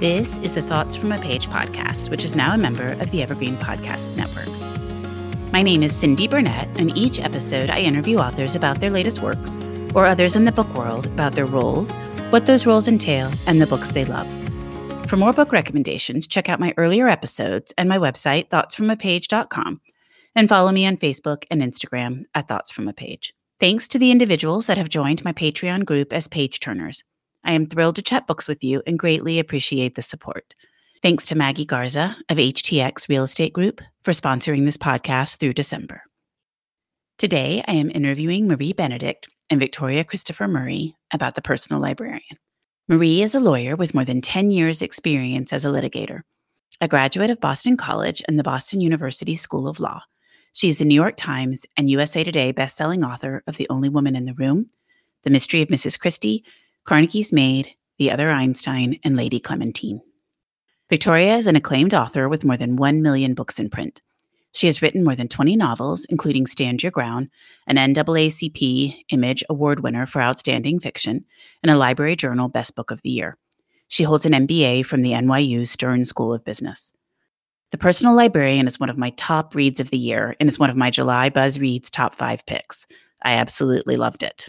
This is the Thoughts from a Page podcast, which is now a member of the Evergreen Podcast Network. My name is Cindy Burnett, and each episode I interview authors about their latest works or others in the book world about their roles, what those roles entail, and the books they love. For more book recommendations, check out my earlier episodes and my website, thoughtsfromapage.com, and follow me on Facebook and Instagram at Thoughts From a Page. Thanks to the individuals that have joined my Patreon group as page turners. I am thrilled to chat books with you and greatly appreciate the support. Thanks to Maggie Garza of HTX Real Estate Group for sponsoring this podcast through December. Today, I am interviewing Marie Benedict and Victoria Christopher Murray about the personal librarian. Marie is a lawyer with more than 10 years' experience as a litigator, a graduate of Boston College and the Boston University School of Law. She is the New York Times and USA Today bestselling author of The Only Woman in the Room, The Mystery of Mrs. Christie, Carnegie's Maid, The Other Einstein, and Lady Clementine. Victoria is an acclaimed author with more than 1 million books in print. She has written more than 20 novels, including Stand Your Ground, an NAACP Image Award winner for Outstanding Fiction, and a Library Journal Best Book of the Year. She holds an MBA from the NYU Stern School of Business. The Personal Librarian is one of my top reads of the year and is one of my July Buzz Reads top five picks. I absolutely loved it.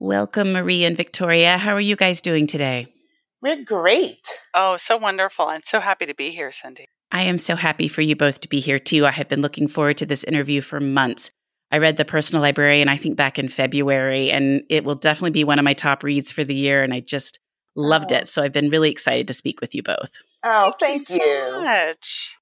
Welcome, Marie and Victoria. How are you guys doing today? We're great. Oh, so wonderful. I'm so happy to be here, Cindy. I am so happy for you both to be here too. I have been looking forward to this interview for months. I read The Personal Librarian, I think back in February, and it will definitely be one of my top reads for the year. And I just loved Oh. it. So I've been really excited to speak with you both. Oh, thank, so you. So much.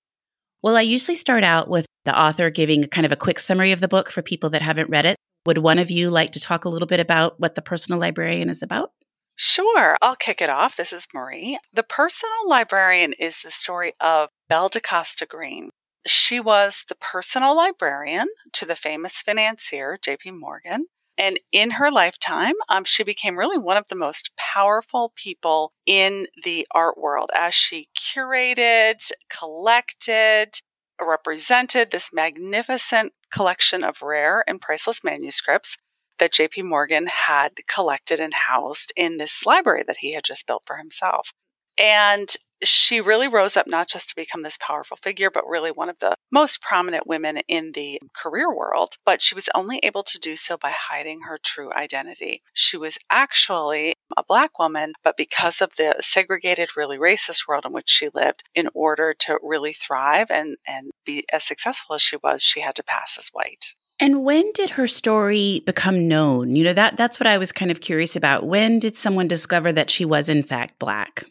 Well, I usually start out with the author giving kind of a quick summary of the book for people that haven't read it. Would one of you like to talk a little bit about what The Personal Librarian is about? Sure, I'll kick it off. This is Marie. The Personal Librarian is the story of Belle DaCosta Greene. She was the personal librarian to the famous financier, JP Morgan. And in her lifetime, um, she became really one of the most powerful people in the art world as she curated, collected, represented this magnificent collection of rare and priceless manuscripts that JP Morgan had collected and housed in this library that he had just built for himself. And she really rose up not just to become this powerful figure, but really one of the most prominent women in the career world. But she was only able to do so by hiding her true identity. She was actually a black woman, but because of the segregated, really racist world in which she lived, in order to really thrive and, and be as successful as she was, she had to pass as white. And when did her story become known? You know, that that's what I was kind of curious about. When did someone discover that she was in fact black?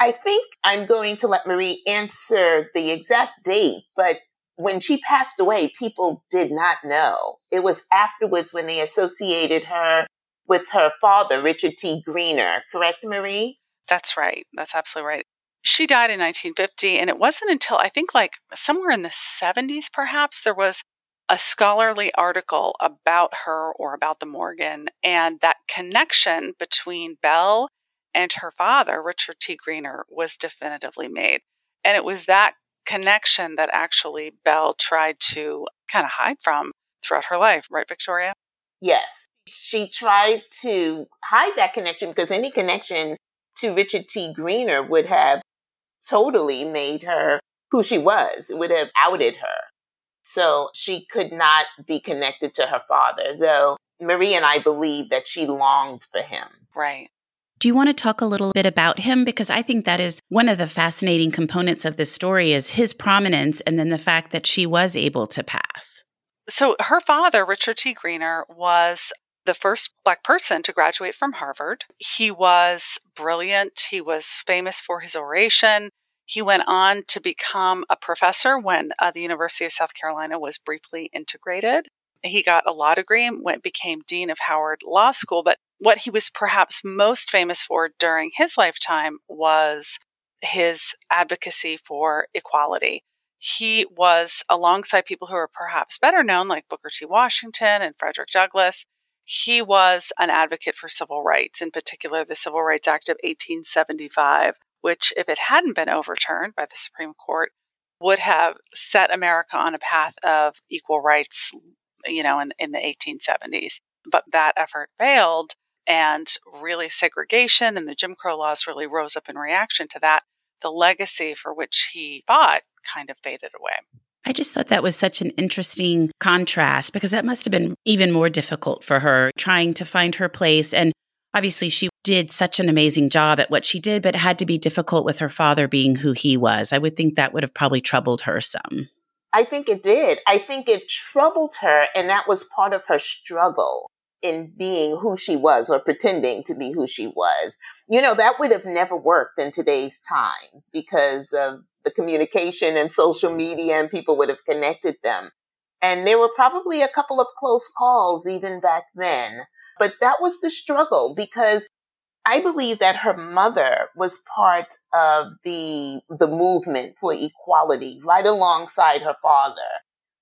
I think I'm going to let Marie answer the exact date, but when she passed away, people did not know. It was afterwards when they associated her with her father, Richard T. Greener. Correct, Marie? That's right. That's absolutely right. She died in 1950, and it wasn't until I think like somewhere in the 70s, perhaps, there was a scholarly article about her or about the Morgan and that connection between Belle and her father, Richard T. Greener, was definitively made. And it was that connection that actually Belle tried to kind of hide from throughout her life, right, Victoria? Yes. She tried to hide that connection because any connection to Richard T. Greener would have totally made her who she was, it would have outed her. So she could not be connected to her father, though Marie and I believe that she longed for him. Right. Do you want to talk a little bit about him? Because I think that is one of the fascinating components of this story is his prominence and then the fact that she was able to pass. So her father, Richard T. Greener, was the first Black person to graduate from Harvard. He was brilliant. He was famous for his oration. He went on to become a professor when uh, the University of South Carolina was briefly integrated. He got a law degree and went, became dean of Howard Law School. But what he was perhaps most famous for during his lifetime was his advocacy for equality. He was alongside people who are perhaps better known, like Booker T. Washington and Frederick Douglass. He was an advocate for civil rights, in particular the Civil Rights Act of 1875, which, if it hadn't been overturned by the Supreme Court, would have set America on a path of equal rights, you know, in, in the 1870s. But that effort failed, and really segregation and the Jim Crow laws really rose up in reaction to that. The legacy for which he fought kind of faded away. I just thought that was such an interesting contrast because that must have been even more difficult for her trying to find her place. And obviously, she did such an amazing job at what she did, but it had to be difficult with her father being who he was. I would think that would have probably troubled her some. I think it did. I think it troubled her, and that was part of her struggle in being who she was or pretending to be who she was. You know, that would have never worked in today's times because of the communication and social media and people would have connected them. And there were probably a couple of close calls even back then. But that was the struggle because I believe that her mother was part of the, the movement for equality right alongside her father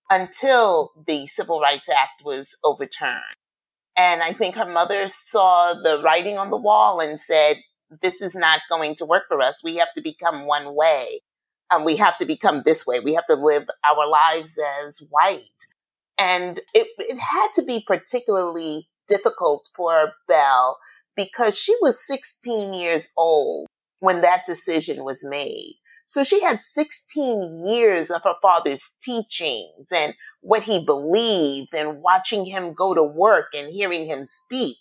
until the Civil Rights Act was overturned. And I think her mother saw the writing on the wall and said, this is not going to work for us. We have to become one way um, we have to become this way. We have to live our lives as white. And it, it had to be particularly difficult for Belle because she was 16 years old when that decision was made. So she had 16 years of her father's teachings and what he believed and watching him go to work and hearing him speak.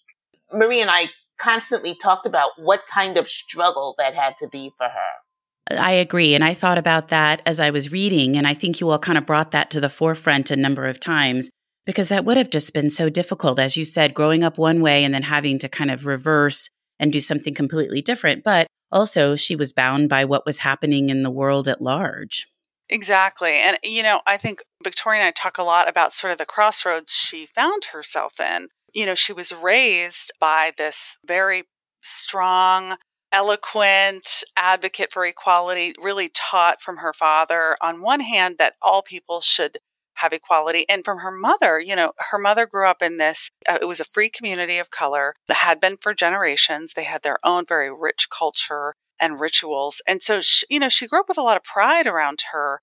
Marie and I constantly talked about what kind of struggle that had to be for her. I agree. And I thought about that as I was reading. And I think you all kind of brought that to the forefront a number of times because that would have just been so difficult, as you said, growing up one way and then having to kind of reverse and do something completely different. But also, she was bound by what was happening in the world at large. Exactly. And, you know, I think Victoria and I talk a lot about sort of the crossroads she found herself in. You know, she was raised by this very strong, eloquent advocate for equality, really taught from her father, on one hand, that all people should have equality. And from her mother, you know, her mother grew up in this, uh, it was a free community of color that had been for generations. They had their own very rich culture and rituals. And so, she, you know, she grew up with a lot of pride around her,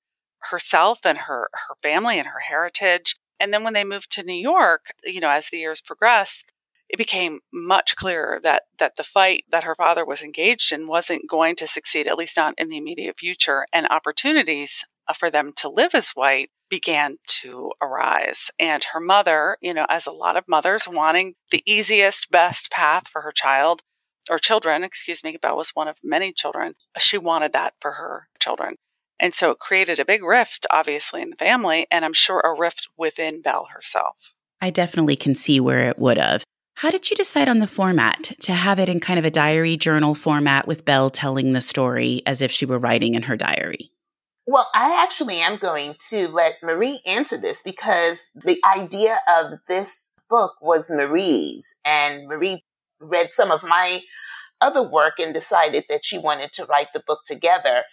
herself and her, her family and her heritage. And then when they moved to New York, you know, as the years progressed, it became much clearer that that the fight that her father was engaged in wasn't going to succeed, at least not in the immediate future, and opportunities uh, for them to live as white began to arise. And her mother, you know, as a lot of mothers wanting the easiest, best path for her child or children, excuse me, Belle was one of many children, she wanted that for her children. And so it created a big rift, obviously, in the family, and I'm sure a rift within Belle herself. I definitely can see where it would have. How did you decide on the format to have it in kind of a diary journal format with Belle telling the story as if she were writing in her diary? Well, I actually am going to let Marie answer this because the idea of this book was Marie's, and Marie read some of my other work and decided that she wanted to write the book together.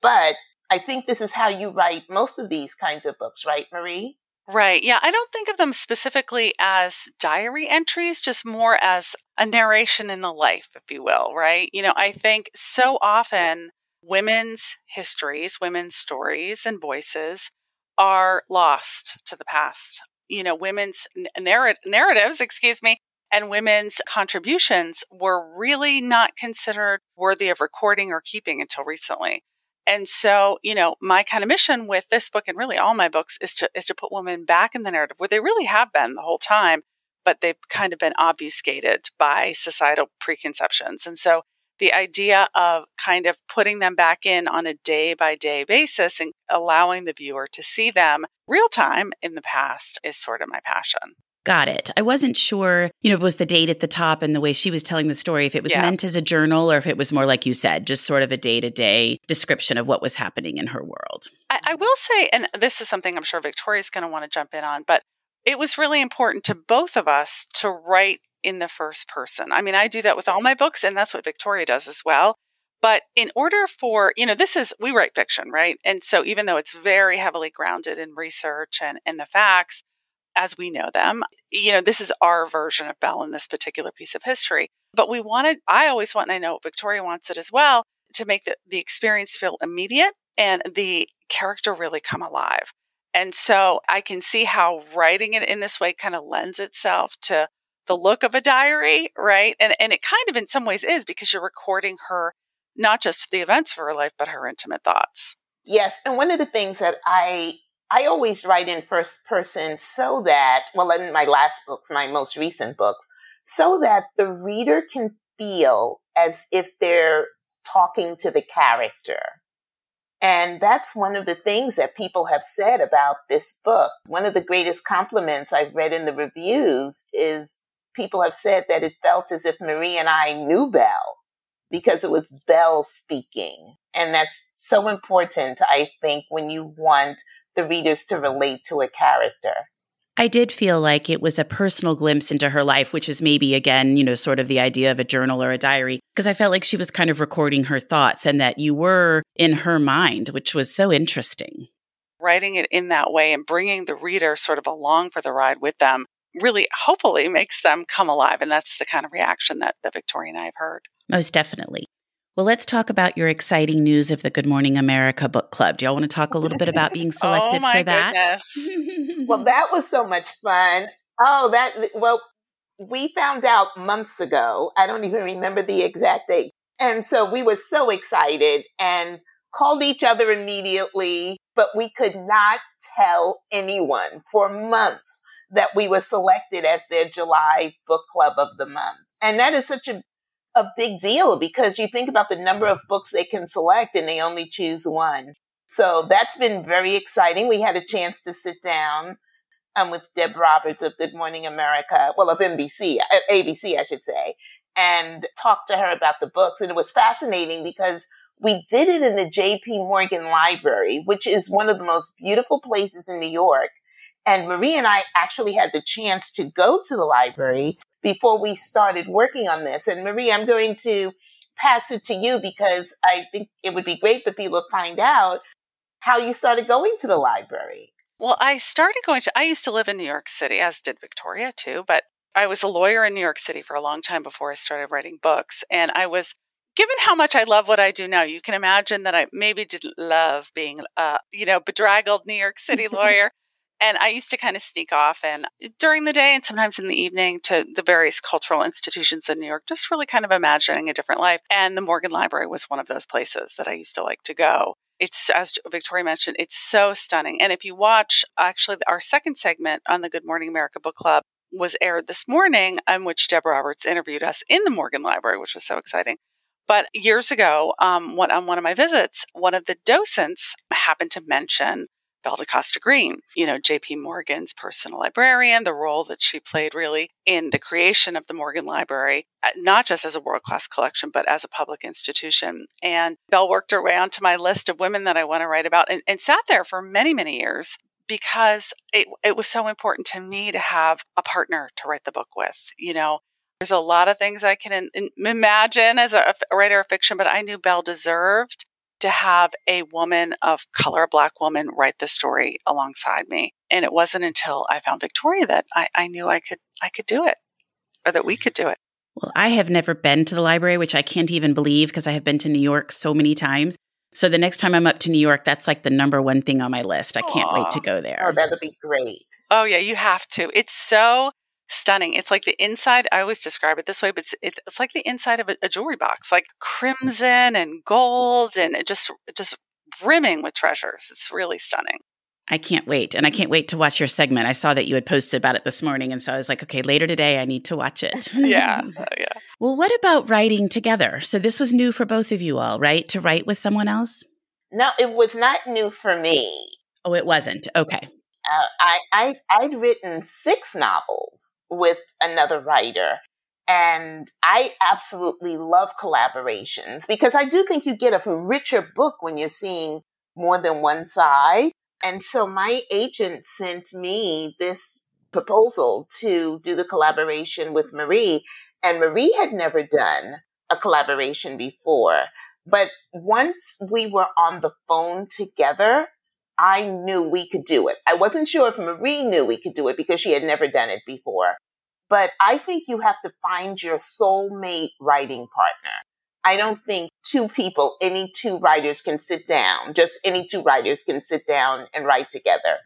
But I think this is how you write most of these kinds of books, right, Marie? Right. Yeah. I don't think of them specifically as diary entries, just more as a narration in the life, if you will. Right. You know, I think so often women's histories, women's stories and voices are lost to the past. You know, women's narr- narratives, excuse me, and women's contributions were really not considered worthy of recording or keeping until recently. And so, you know, my kind of mission with this book and really all my books is to is to put women back in the narrative where they really have been the whole time, but they've kind of been obfuscated by societal preconceptions. And so the idea of kind of putting them back in on a day by day basis and allowing the viewer to see them real time in the past is sort of my passion. Got it. I wasn't sure, you know, it was the date at the top and the way she was telling the story, if it was Yeah. meant as a journal or if it was more like you said, just sort of a day to day description of what was happening in her world. I, I will say, and this is something I'm sure Victoria's going to want to jump in on, but it was really important to both of us to write in the first person. I mean, I do that with all my books, and that's what Victoria does as well. But in order for, you know, this is, we write fiction, right? And so even though it's very heavily grounded in research and, and the facts as we know them, you know, this is our version of Belle in this particular piece of history. But we wanted, I always want, and I know Victoria wants it as well, to make the, the experience feel immediate and the character really come alive. And so I can see how writing it in this way kind of lends itself to the look of a diary, right? And and it kind of in some ways is because you're recording her not just the events of her life, but her intimate thoughts. Yes, and one of the things that I I always write in first person so that well in my last books, my most recent books, so that the reader can feel as if they're talking to the character. And that's one of the things that people have said about this book. One of the greatest compliments I've read in the reviews is people have said that it felt as if Marie and I knew Belle because it was Belle speaking. And that's so important, I think, when you want the readers to relate to a character. I did feel like it was a personal glimpse into her life, which is maybe, again, you know, sort of the idea of a journal or a diary, because I felt like she was kind of recording her thoughts and that you were in her mind, which was so interesting. Writing it in that way and bringing the reader sort of along for the ride with them really hopefully makes them come alive. And that's the kind of reaction that, that Victoria and I have heard. Most definitely. Well, let's talk about your exciting news of the Good Morning America book club. Do y'all want to talk a little bit about being oh, selected oh my for that? Well, that was so much fun. Oh, that, well, we found out months ago. I don't even remember the exact date. And so we were so excited and called each other immediately, but we could not tell anyone for months that we were selected as their July book club of the month. And that is such a, a big deal because you think about the number of books they can select and they only choose one. So that's been very exciting. We had a chance to sit down um, with Deb Roberts of Good Morning America, well, of NBC, uh, ABC, I should say, and talk to her about the books. And it was fascinating because we did it in the JP Morgan Library, which is one of the most beautiful places in New York. And Marie and I actually had the chance to go to the library before we started working on this. And Marie, I'm going to pass it to you because I think it would be great for people to find out how you started going to the library. Well, I started going to, I used to live in New York City, as did Victoria too, but I was a lawyer in New York City for a long time before I started writing books. And I was, given how much I love what I do now, you can imagine that I maybe didn't love being a, you know, bedraggled New York City lawyer. And I used to kind of sneak off and during the day and sometimes in the evening to the various cultural institutions in New York, just really kind of imagining a different life. And the Morgan Library was one of those places that I used to like to go it's as Victoria mentioned, it's so stunning. And if you watch, actually, our second segment on the Good Morning America Book Club was aired this morning, in which Deb Roberts interviewed us in the Morgan Library, which was so exciting. But years ago, um, on one of my visits, one of the docents happened to mention Belle Costa Greene, you know, JP Morgan's personal librarian, the role that she played really in the creation of the Morgan Library, uh, not just as a world class collection, but as a public institution. And Belle worked her way onto my list of women that I want to write about and, and sat there for many, many years because it, it was so important to me to have a partner to write the book with. You know, there's a lot of things I can in, imagine as a, a writer of fiction, but I knew Belle deserved to have a woman of color, a black woman, write the story alongside me. And it wasn't until I found Victoria that I, I knew I could I could do it, or that we could do it. Well, I have never been to the library, which I can't even believe because I have been to New York so many times. So the next time I'm up to New York, that's like the number one thing on my list. I can't wait to go there. Oh, that'll be great. Oh yeah, you have to. It's so stunning. It's like the inside. I always describe it this way, but it's, it's like the inside of a, a jewelry box, like crimson and gold, and it just just brimming with treasures. It's really stunning. I can't wait. And I can't wait to watch your segment. I saw that you had posted about it this morning. And so I was like, okay, later today, I need to watch it. yeah. Uh, yeah. Well, what about writing together? So this was new for both of you all, right? To write with someone else? No, it was not new for me. Oh, it wasn't. Okay. Uh, I, I I'd written six novels with another writer, and I absolutely love collaborations because I do think you get a richer book when you're seeing more than one side. And so my agent sent me this proposal to do the collaboration with Marie. And Marie had never done a collaboration before. But once we were on the phone together, I knew we could do it. I wasn't sure if Marie knew we could do it because she had never done it before. But I think you have to find your soulmate writing partner. I don't think two people, any two writers can sit down, just any two writers can sit down and write together.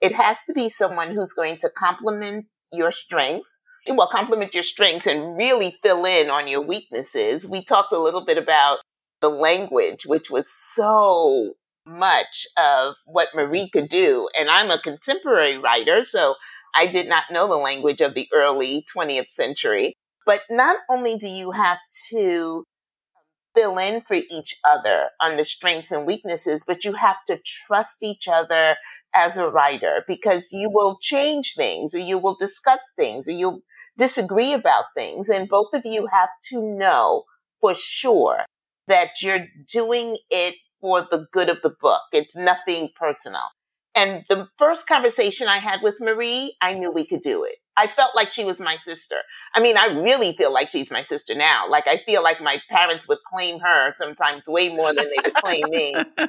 It has to be someone who's going to complement your strengths. Well, complement your strengths and really fill in on your weaknesses. We talked a little bit about the language, which was so much of what Marie could do. And I'm a contemporary writer, so I did not know the language of the early 20th century. But not only do you have to fill in for each other on the strengths and weaknesses, but you have to trust each other as a writer because you will change things or you will discuss things or you'll disagree about things. And both of you have to know for sure that you're doing it for the good of the book. It's nothing personal. And the first conversation I had with Marie, I knew we could do it. I felt like she was my sister. I mean, I really feel like she's my sister now. Like I feel like my parents would claim her sometimes way more than they would claim me.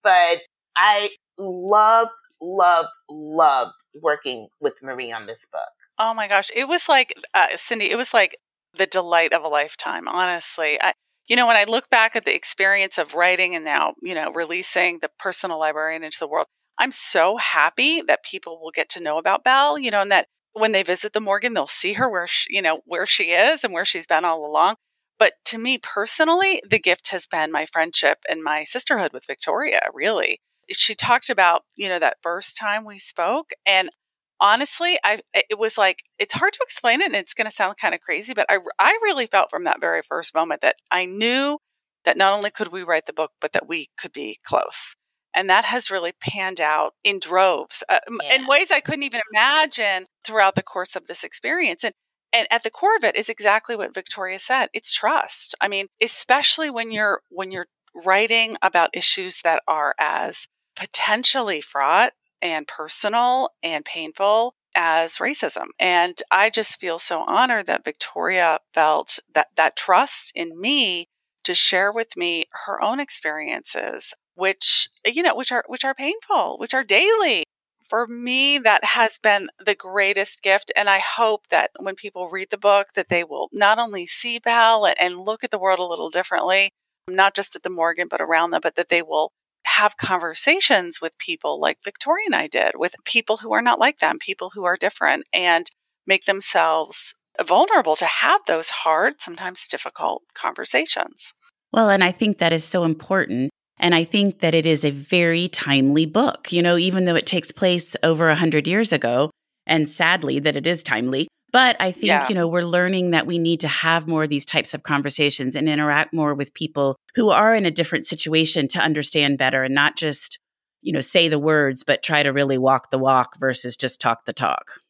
But I loved, loved, loved working with Marie on this book. Oh my gosh. It was like, uh, Cindy, it was like the delight of a lifetime, honestly. I, you know, when I look back at the experience of writing and now, you know, releasing the personal librarian into the world, I'm so happy that people will get to know about Belle, you know, and that when they visit the Morgan, they'll see her where she, you know, where she is and where she's been all along. But to me personally, the gift has been my friendship and my sisterhood with Victoria, really. She talked about, you know, that first time we spoke and honestly, I it was like it's hard to explain it and it's going to sound kind of crazy, but I I really felt from that very first moment that I knew that not only could we write the book, but that we could be close. And that has really panned out in droves uh, yeah. in ways I couldn't even imagine throughout the course of this experience. And and at the core of it is exactly what Victoria said. It's trust. I mean, especially when you're when you're writing about issues that are as potentially fraught and personal and painful as racism. And I just feel so honored that Victoria felt that that trust in me to share with me her own experiences which you know which are which are painful which are daily for me that has been the greatest gift and i hope that when people read the book that they will not only see belle and, and look at the world a little differently not just at the morgan but around them but that they will have conversations with people like victoria and i did with people who are not like them people who are different and make themselves vulnerable to have those hard sometimes difficult conversations well and i think that is so important and I think that it is a very timely book, you know, even though it takes place over a hundred years ago, and sadly that it is timely. But I think, yeah. you know, we're learning that we need to have more of these types of conversations and interact more with people who are in a different situation to understand better and not just, you know, say the words, but try to really walk the walk versus just talk the talk.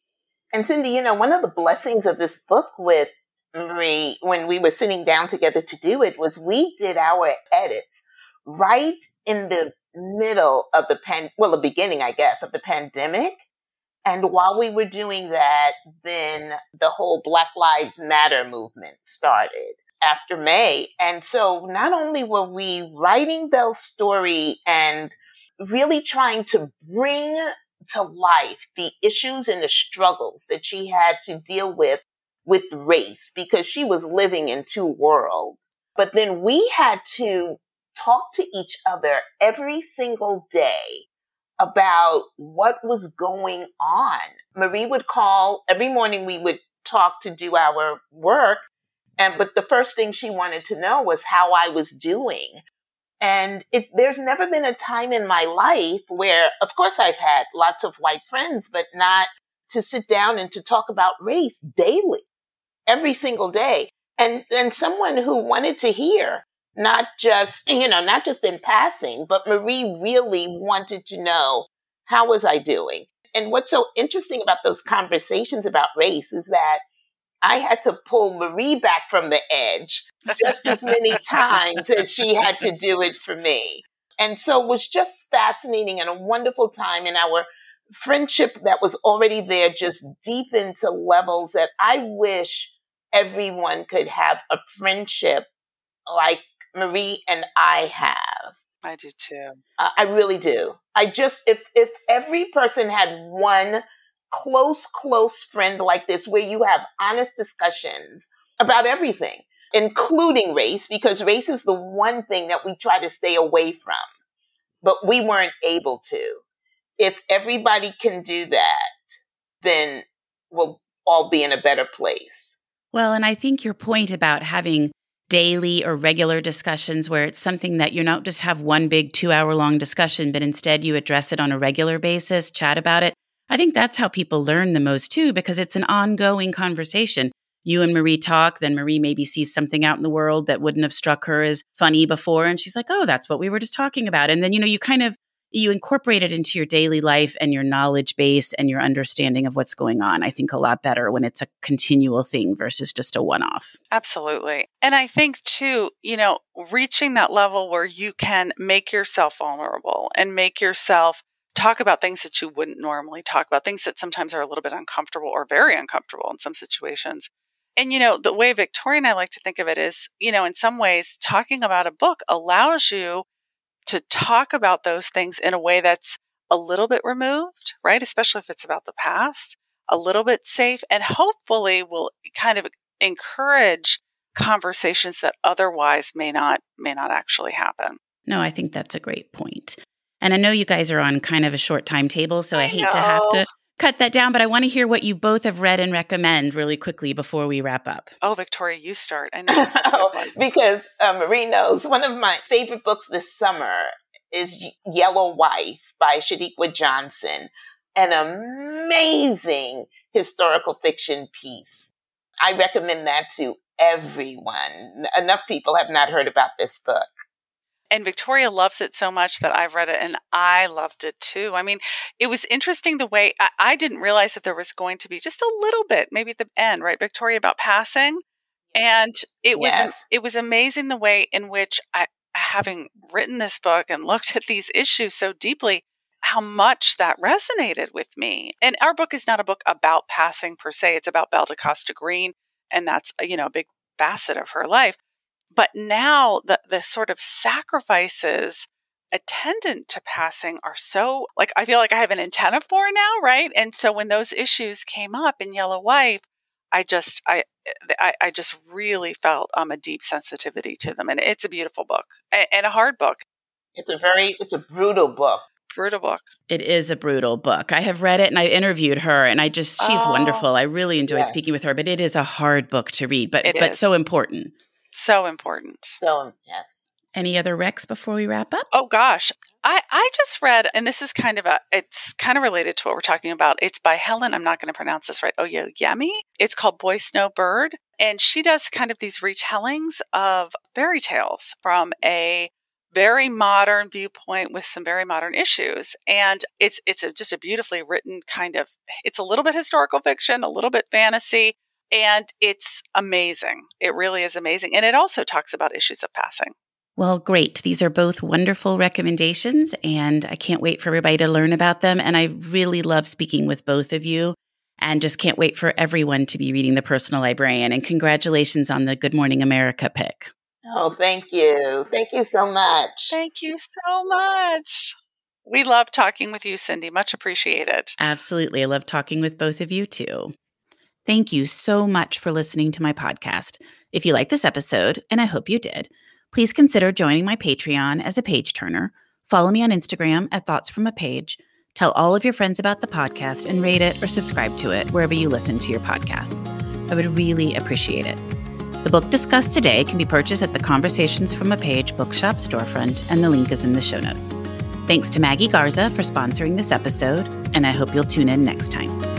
And Cindy, you know, one of the blessings of this book with Marie, when we were sitting down together to do it, was we did our edits right in the middle of the pan, well, the beginning, I guess, of the pandemic. And while we were doing that, then the whole Black Lives Matter movement started after May. And so not only were we writing Belle's story and really trying to bring to life the issues and the struggles that she had to deal with with race because she was living in two worlds. But then we had to talk to each other every single day about what was going on. Marie would call every morning we would talk to do our work and but the first thing she wanted to know was how I was doing. And it, there's never been a time in my life where, of course, I've had lots of white friends, but not to sit down and to talk about race daily, every single day. And, and someone who wanted to hear, not just, you know, not just in passing, but Marie really wanted to know how was I doing? And what's so interesting about those conversations about race is that I had to pull Marie back from the edge just as many times as she had to do it for me. And so it was just fascinating and a wonderful time in our friendship that was already there, just deep into levels that I wish everyone could have a friendship like Marie and I have. I do too. Uh, I really do. I just if if every person had one close close friend like this where you have honest discussions about everything, including race because race is the one thing that we try to stay away from. But we weren't able to. If everybody can do that, then we'll all be in a better place. Well, and I think your point about having daily or regular discussions where it's something that you don't just have one big two hour long discussion, but instead you address it on a regular basis, chat about it. I think that's how people learn the most too, because it's an ongoing conversation. You and Marie talk, then Marie maybe sees something out in the world that wouldn't have struck her as funny before. And she's like, oh, that's what we were just talking about. And then, you know, you kind of you incorporate it into your daily life and your knowledge base and your understanding of what's going on. I think a lot better when it's a continual thing versus just a one off. Absolutely. And I think too, you know, reaching that level where you can make yourself vulnerable and make yourself talk about things that you wouldn't normally talk about, things that sometimes are a little bit uncomfortable or very uncomfortable in some situations. And, you know, the way Victoria and I like to think of it is, you know, in some ways, talking about a book allows you to talk about those things in a way that's a little bit removed, right? Especially if it's about the past, a little bit safe, and hopefully will kind of encourage conversations that otherwise may not may not actually happen. No, I think that's a great point. And I know you guys are on kind of a short timetable, so I, I hate know. to have to cut that down, but I want to hear what you both have read and recommend really quickly before we wrap up. Oh, Victoria, you start. I know. because uh, Marie knows one of my favorite books this summer is Yellow Wife by Sadeqa Johnson, an amazing historical fiction piece. I recommend that to everyone. Enough people have not heard about this book. And Victoria loves it so much that I've read it and I loved it too. I mean, it was interesting the way I, I didn't realize that there was going to be just a little bit, maybe at the end, right, Victoria, about passing. And it was Yes. it was amazing the way in which I having written this book and looked at these issues so deeply, how much that resonated with me. And our book is not a book about passing per se, it's about Belle DaCosta Greene, and that's you know a big facet of her life. But now the the sort of sacrifices attendant to passing are so like I feel like I have an antenna for now, right? And so when those issues came up in Yellow Wife, I just I I, I just really felt um a deep sensitivity to them, and it's a beautiful book a- and a hard book, It's a very, it's a brutal book. brutal book. It is a brutal book. I have read it and I interviewed her and I just she's Oh, wonderful. I really enjoyed yes. speaking with her, but it is a hard book to read, but It but is. so important. So important. So, um, yes. Any other recs before we wrap up? Oh gosh. I, I just read, and this is kind of a, it's kind of related to what we're talking about. It's by Helen. I'm not going to pronounce this right. Oh, yeah, Yemi. It's called Boy Snow Bird. And she does kind of these retellings of fairy tales from a very modern viewpoint with some very modern issues. And it's, it's a, just a beautifully written kind of, it's a little bit historical fiction, a little bit fantasy, and it's amazing. It really is amazing. And it also talks about issues of passing. Well, great. These are both wonderful recommendations, and I can't wait for everybody to learn about them. And I really love speaking with both of you, and just can't wait for everyone to be reading The Personal Librarian. And congratulations on the Good Morning America pick. Oh, thank you. Thank you so much. Thank you so much. We love talking with you, Cindy. Much appreciated. Absolutely. I love talking with both of you too. Thank you so much for listening to my podcast. If you like this episode, and I hope you did, please consider joining my Patreon as a page turner. Follow me on Instagram at Thoughts from a Page. Tell all of your friends about the podcast and rate it or subscribe to it wherever you listen to your podcasts. I would really appreciate it. The book discussed today can be purchased at the Conversations from a Page bookshop storefront, and the link is in the show notes. Thanks to Maggie Garza for sponsoring this episode, and I hope you'll tune in next time.